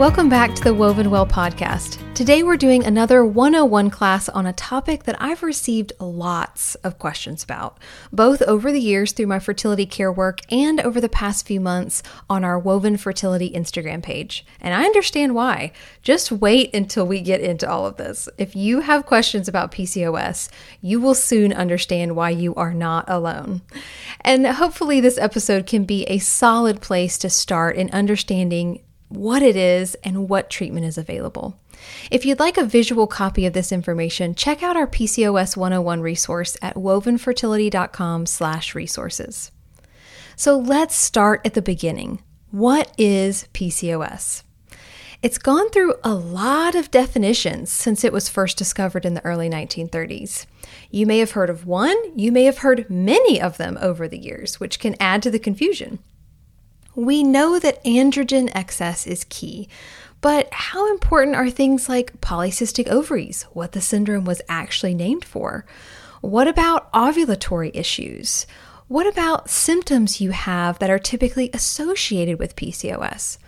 Welcome back to the Woven Well podcast. Today we're doing another 101 class on a topic that I've received lots of questions about, both over the years through my fertility care work and over the past few months on our Woven Fertility Instagram page. And I understand why. Just wait until we get into all of this. If you have questions about PCOS, you will soon understand why you are not alone. And hopefully, this episode can be a solid place to start in understanding what it is, and what treatment is available. If you'd like a visual copy of this information, check out our PCOS 101 resource at wovenfertility.com/resources. So let's start at the beginning. What is PCOS? It's gone through a lot of definitions since it was first discovered in the early 1930s. You may have heard of one, you may have heard many of them over the years, which can add to the confusion. We know that androgen excess is key, but how important are things like polycystic ovaries, what the syndrome was actually named for? What about ovulatory issues? What about symptoms you have that are typically associated with PCOS?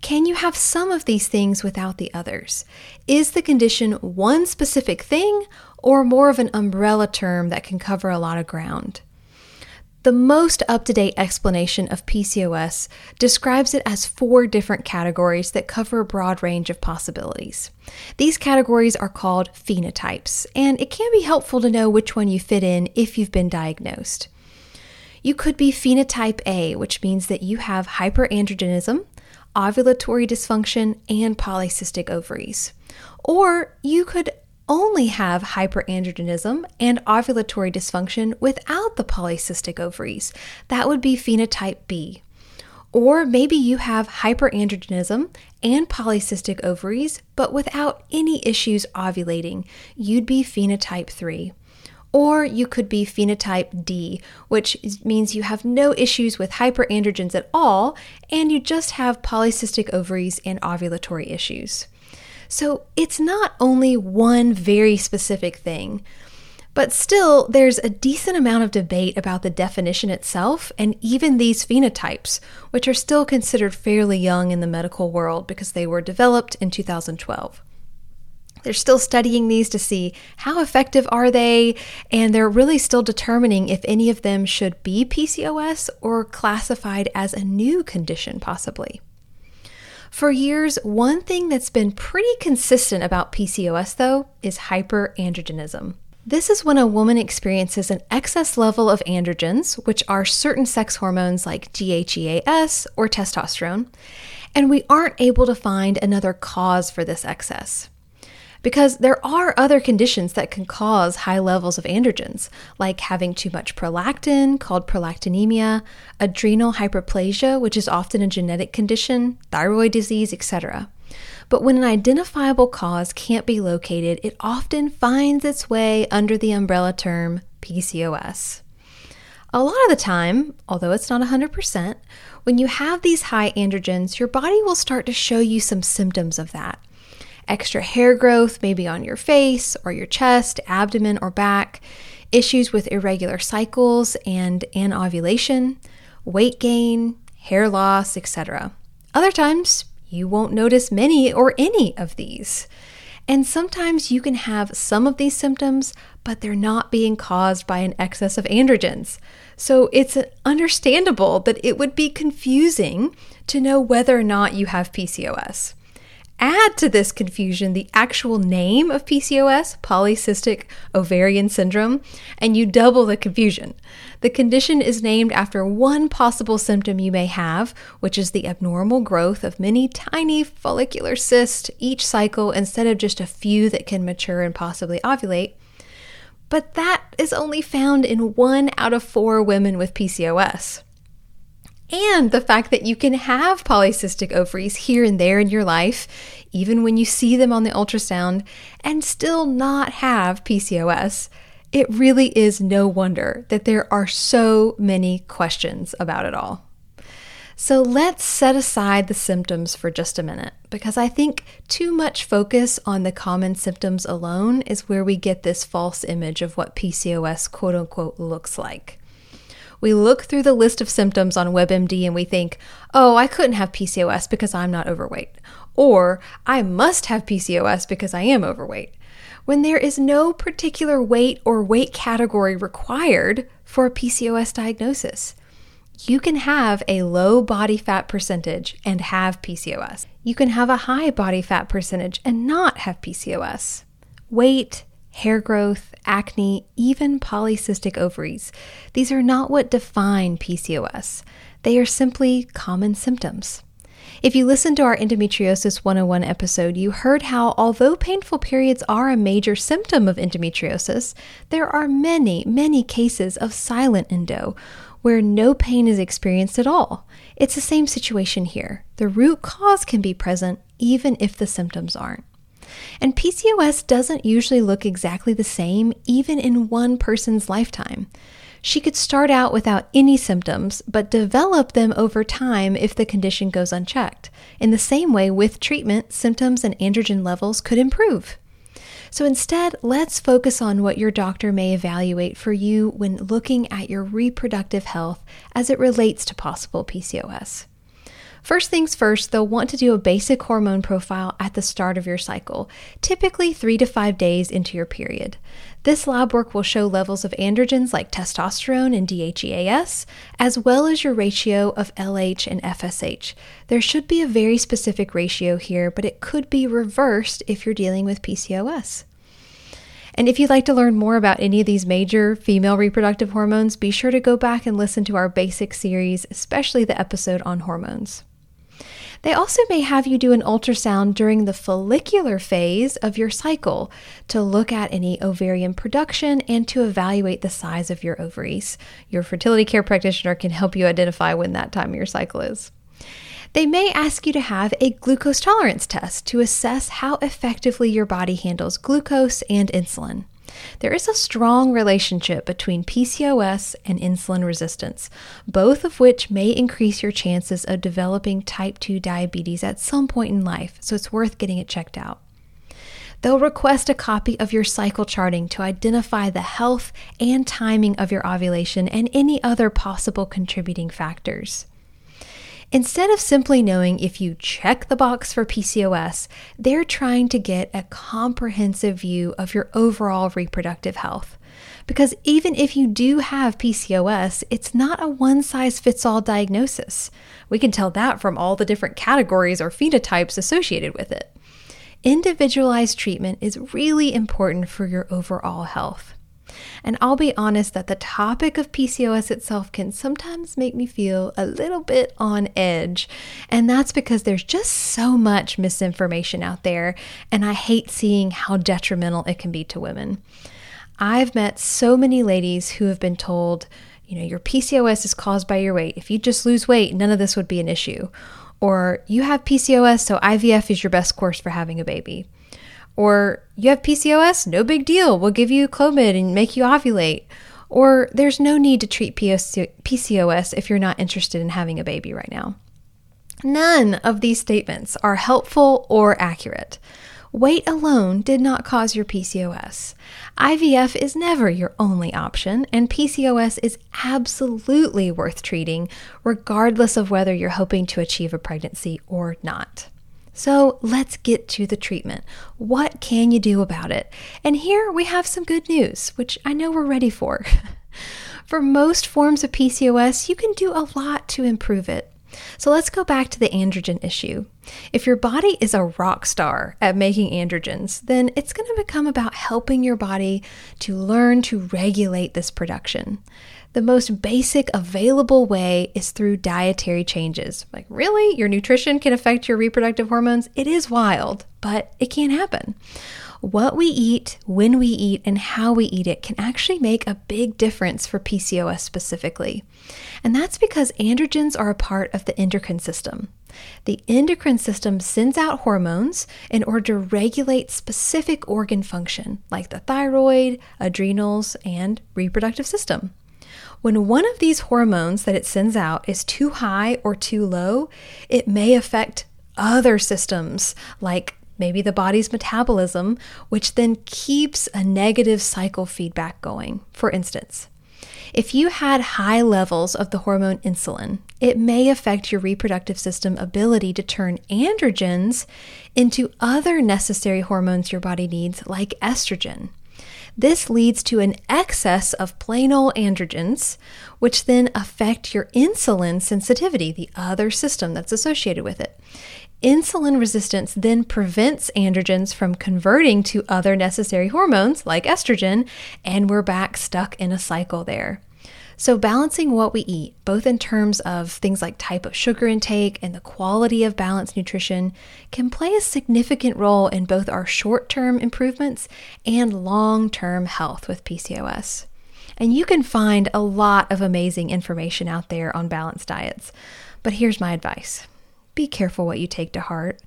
Can you have some of these things without the others? Is the condition one specific thing or more of an umbrella term that can cover a lot of ground? The most up to date explanation of PCOS describes it as four different categories that cover a broad range of possibilities. These categories are called phenotypes, and it can be helpful to know which one you fit in if you've been diagnosed. You could be phenotype A, which means that you have hyperandrogenism, ovulatory dysfunction, and polycystic ovaries. Or you could only have hyperandrogenism and ovulatory dysfunction without the polycystic ovaries. That would be phenotype B. Or maybe you have hyperandrogenism and polycystic ovaries, but without any issues ovulating. You'd be phenotype 3. Or you could be phenotype D, which means you have no issues with hyperandrogens at all, and you just have polycystic ovaries and ovulatory issues. So it's not only one very specific thing. But still, there's a decent amount of debate about the definition itself and even these phenotypes, which are still considered fairly young in the medical world because they were developed in 2012. They're still studying these to see how effective are they, and they're really still determining if any of them should be PCOS or classified as a new condition, possibly. For years, one thing that's been pretty consistent about PCOS, though, is hyperandrogenism. This is when a woman experiences an excess level of androgens, which are certain sex hormones like DHEAS or testosterone, and we aren't able to find another cause for this excess because there are other conditions that can cause high levels of androgens, like having too much prolactin, called prolactinemia, adrenal hyperplasia, which is often a genetic condition, thyroid disease, etc. But when an identifiable cause can't be located, it often finds its way under the umbrella term PCOS. A lot of the time, although it's not 100%, when you have these high androgens, your body will start to show you some symptoms of that extra hair growth, maybe on your face or your chest, abdomen, or back, issues with irregular cycles and anovulation, weight gain, hair loss, etc. Other times, you won't notice many or any of these. And sometimes you can have some of these symptoms, but they're not being caused by an excess of androgens. So it's understandable that it would be confusing to know whether or not you have PCOS. Add to this confusion the actual name of PCOS, polycystic ovarian syndrome, and you double the confusion. The condition is named after one possible symptom you may have, which is the abnormal growth of many tiny follicular cysts each cycle instead of just a few that can mature and possibly ovulate. But that is only found in one out of four women with PCOS and the fact that you can have polycystic ovaries here and there in your life, even when you see them on the ultrasound, and still not have PCOS. it really is no wonder that there are so many questions about it all. So let's set aside the symptoms for just a minute because I think too much focus on the common symptoms alone is where we get this false image of what PCOS quote unquote looks like. We look through the list of symptoms on WebMD and we think, oh, I couldn't have PCOS because I'm not overweight. Or I must have PCOS because I am overweight. When there is no particular weight or weight category required for a PCOS diagnosis you can have a low body fat percentage and have PCOS. You can have a high body fat percentage and not have PCOS. Weight, hair growth, acne, even polycystic ovaries. These are not what define PCOS. They are simply common symptoms. If you listened to our Endometriosis 101 episode, you heard how, although painful periods are a major symptom of endometriosis, there are many, many cases of silent endo where no pain is experienced at all. It's the same situation here. The root cause can be present even if the symptoms aren't. And PCOS doesn't usually look exactly the same even in one person's lifetime. She could start out without any symptoms, but develop them over time if the condition goes unchecked. In the same way, with treatment, symptoms and androgen levels could improve. So instead, let's focus on what your doctor may evaluate for you when looking at your reproductive health as it relates to possible PCOS. First things first, they'll want to do a basic hormone profile at the start of your cycle, typically three to five days into your period. This lab work will show levels of androgens like testosterone and DHEAS, as well as your ratio of LH and FSH. There should be a very specific ratio here, but it could be reversed if you're dealing with PCOS. And if you'd like to learn more about any of these major female reproductive hormones, be sure to go back and listen to our basic series, especially the episode on hormones. They also may have you do an ultrasound during the follicular phase of your cycle to look at any ovarian production and to evaluate the size of your ovaries. Your fertility care practitioner can help you identify when that time of your cycle is. They may ask you to have a glucose tolerance test to assess how effectively your body handles glucose and insulin. There is a strong relationship between PCOS and insulin resistance, both of which may increase your chances of developing type 2 diabetes at some point in life, so it's worth getting it checked out. They'll request a copy of your cycle charting to identify the health and timing of your ovulation and any other possible contributing factors. Instead of simply knowing if you check the box for PCOS, they're trying to get a comprehensive view of your overall reproductive health. Because even if you do have PCOS, it's not a one size fits all diagnosis. We can tell that from all the different categories or phenotypes associated with it. Individualized treatment is really important for your overall health. And I'll be honest that the topic of PCOS itself can sometimes make me feel a little bit on edge. And that's because there's just so much misinformation out there, and I hate seeing how detrimental it can be to women. I've met so many ladies who have been told, you know, your PCOS is caused by your weight. If you just lose weight, none of this would be an issue. Or you have PCOS, so IVF is your best course for having a baby. Or you have PCOS, no big deal. We'll give you Clomid and make you ovulate. Or there's no need to treat PCOS if you're not interested in having a baby right now. None of these statements are helpful or accurate. Weight alone did not cause your PCOS. IVF is never your only option, and PCOS is absolutely worth treating, regardless of whether you're hoping to achieve a pregnancy or not. So let's get to the treatment. What can you do about it? And here we have some good news, which I know we're ready for. for most forms of PCOS, you can do a lot to improve it. So let's go back to the androgen issue. If your body is a rock star at making androgens, then it's going to become about helping your body to learn to regulate this production the most basic available way is through dietary changes. Like, really? Your nutrition can affect your reproductive hormones? It is wild, but it can happen. What we eat, when we eat, and how we eat it can actually make a big difference for PCOS specifically. And that's because androgens are a part of the endocrine system. The endocrine system sends out hormones in order to regulate specific organ function, like the thyroid, adrenals, and reproductive system. When one of these hormones that it sends out is too high or too low, it may affect other systems like maybe the body's metabolism, which then keeps a negative cycle feedback going. For instance, if you had high levels of the hormone insulin, it may affect your reproductive system ability to turn androgens into other necessary hormones your body needs, like estrogen. This leads to an excess of plain old androgens, which then affect your insulin sensitivity, the other system that's associated with it. Insulin resistance then prevents androgens from converting to other necessary hormones like estrogen, and we're back stuck in a cycle there. So, balancing what we eat, both in terms of things like type of sugar intake and the quality of balanced nutrition, can play a significant role in both our short term improvements and long term health with PCOS. And you can find a lot of amazing information out there on balanced diets. But here's my advice be careful what you take to heart.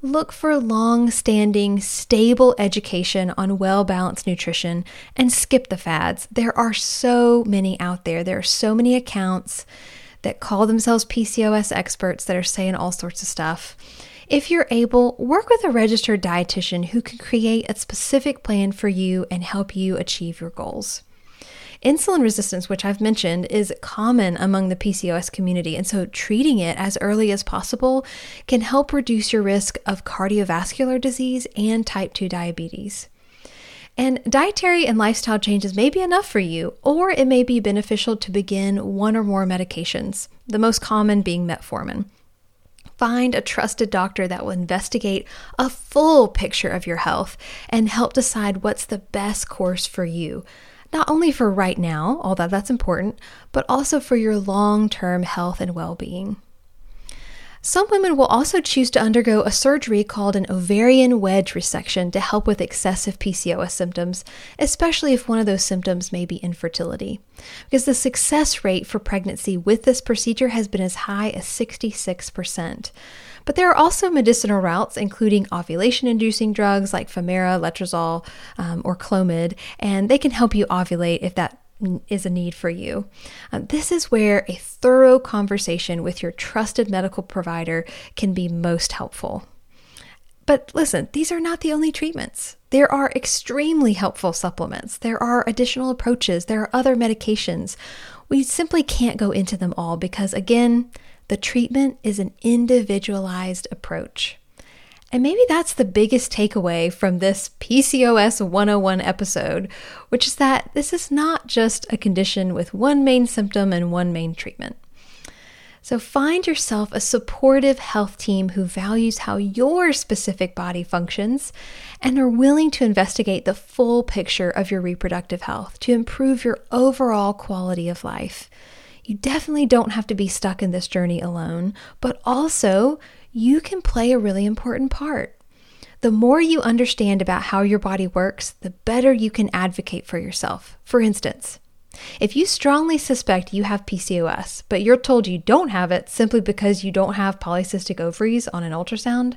Look for long standing, stable education on well balanced nutrition and skip the fads. There are so many out there. There are so many accounts that call themselves PCOS experts that are saying all sorts of stuff. If you're able, work with a registered dietitian who can create a specific plan for you and help you achieve your goals. Insulin resistance, which I've mentioned, is common among the PCOS community, and so treating it as early as possible can help reduce your risk of cardiovascular disease and type 2 diabetes. And dietary and lifestyle changes may be enough for you, or it may be beneficial to begin one or more medications, the most common being metformin. Find a trusted doctor that will investigate a full picture of your health and help decide what's the best course for you not only for right now, although that's important, but also for your long term health and well being. Some women will also choose to undergo a surgery called an ovarian wedge resection to help with excessive PCOS symptoms, especially if one of those symptoms may be infertility. Because the success rate for pregnancy with this procedure has been as high as 66%. But there are also medicinal routes, including ovulation inducing drugs like Femara, Letrozole, um, or Clomid, and they can help you ovulate if that is a need for you. Um, this is where a thorough conversation with your trusted medical provider can be most helpful. But listen, these are not the only treatments. There are extremely helpful supplements. There are additional approaches. There are other medications. We simply can't go into them all because, again, the treatment is an individualized approach. And maybe that's the biggest takeaway from this PCOS 101 episode, which is that this is not just a condition with one main symptom and one main treatment. So find yourself a supportive health team who values how your specific body functions and are willing to investigate the full picture of your reproductive health to improve your overall quality of life. You definitely don't have to be stuck in this journey alone, but also you can play a really important part. The more you understand about how your body works, the better you can advocate for yourself. For instance, if you strongly suspect you have PCOS, but you're told you don't have it simply because you don't have polycystic ovaries on an ultrasound,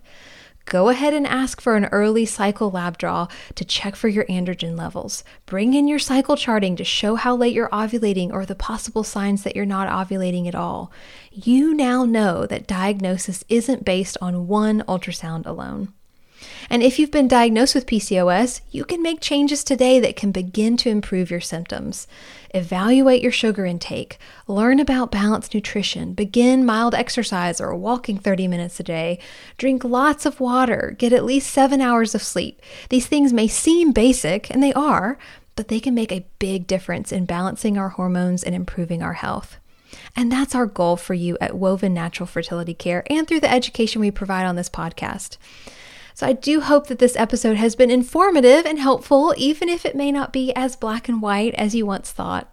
go ahead and ask for an early cycle lab draw to check for your androgen levels. Bring in your cycle charting to show how late you're ovulating or the possible signs that you're not ovulating at all. You now know that diagnosis isn't based on one ultrasound alone. And if you've been diagnosed with PCOS, you can make changes today that can begin to improve your symptoms. Evaluate your sugar intake, learn about balanced nutrition, begin mild exercise or walking 30 minutes a day, drink lots of water, get at least seven hours of sleep. These things may seem basic, and they are, but they can make a big difference in balancing our hormones and improving our health. And that's our goal for you at Woven Natural Fertility Care and through the education we provide on this podcast. So I do hope that this episode has been informative and helpful, even if it may not be as black and white as you once thought.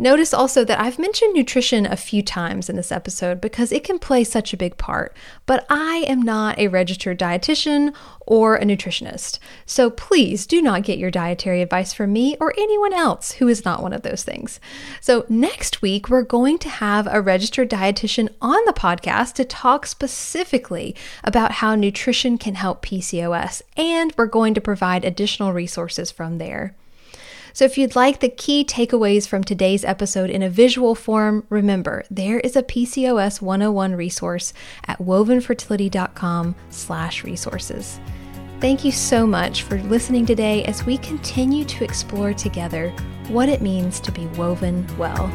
Notice also that I've mentioned nutrition a few times in this episode because it can play such a big part, but I am not a registered dietitian or a nutritionist. So please do not get your dietary advice from me or anyone else who is not one of those things. So next week, we're going to have a registered dietitian on the podcast to talk specifically about how nutrition can help PCOS, and we're going to provide additional resources from there. So, if you'd like the key takeaways from today's episode in a visual form, remember there is a PCOS 101 resource at wovenfertility.com/resources. Thank you so much for listening today as we continue to explore together what it means to be woven well.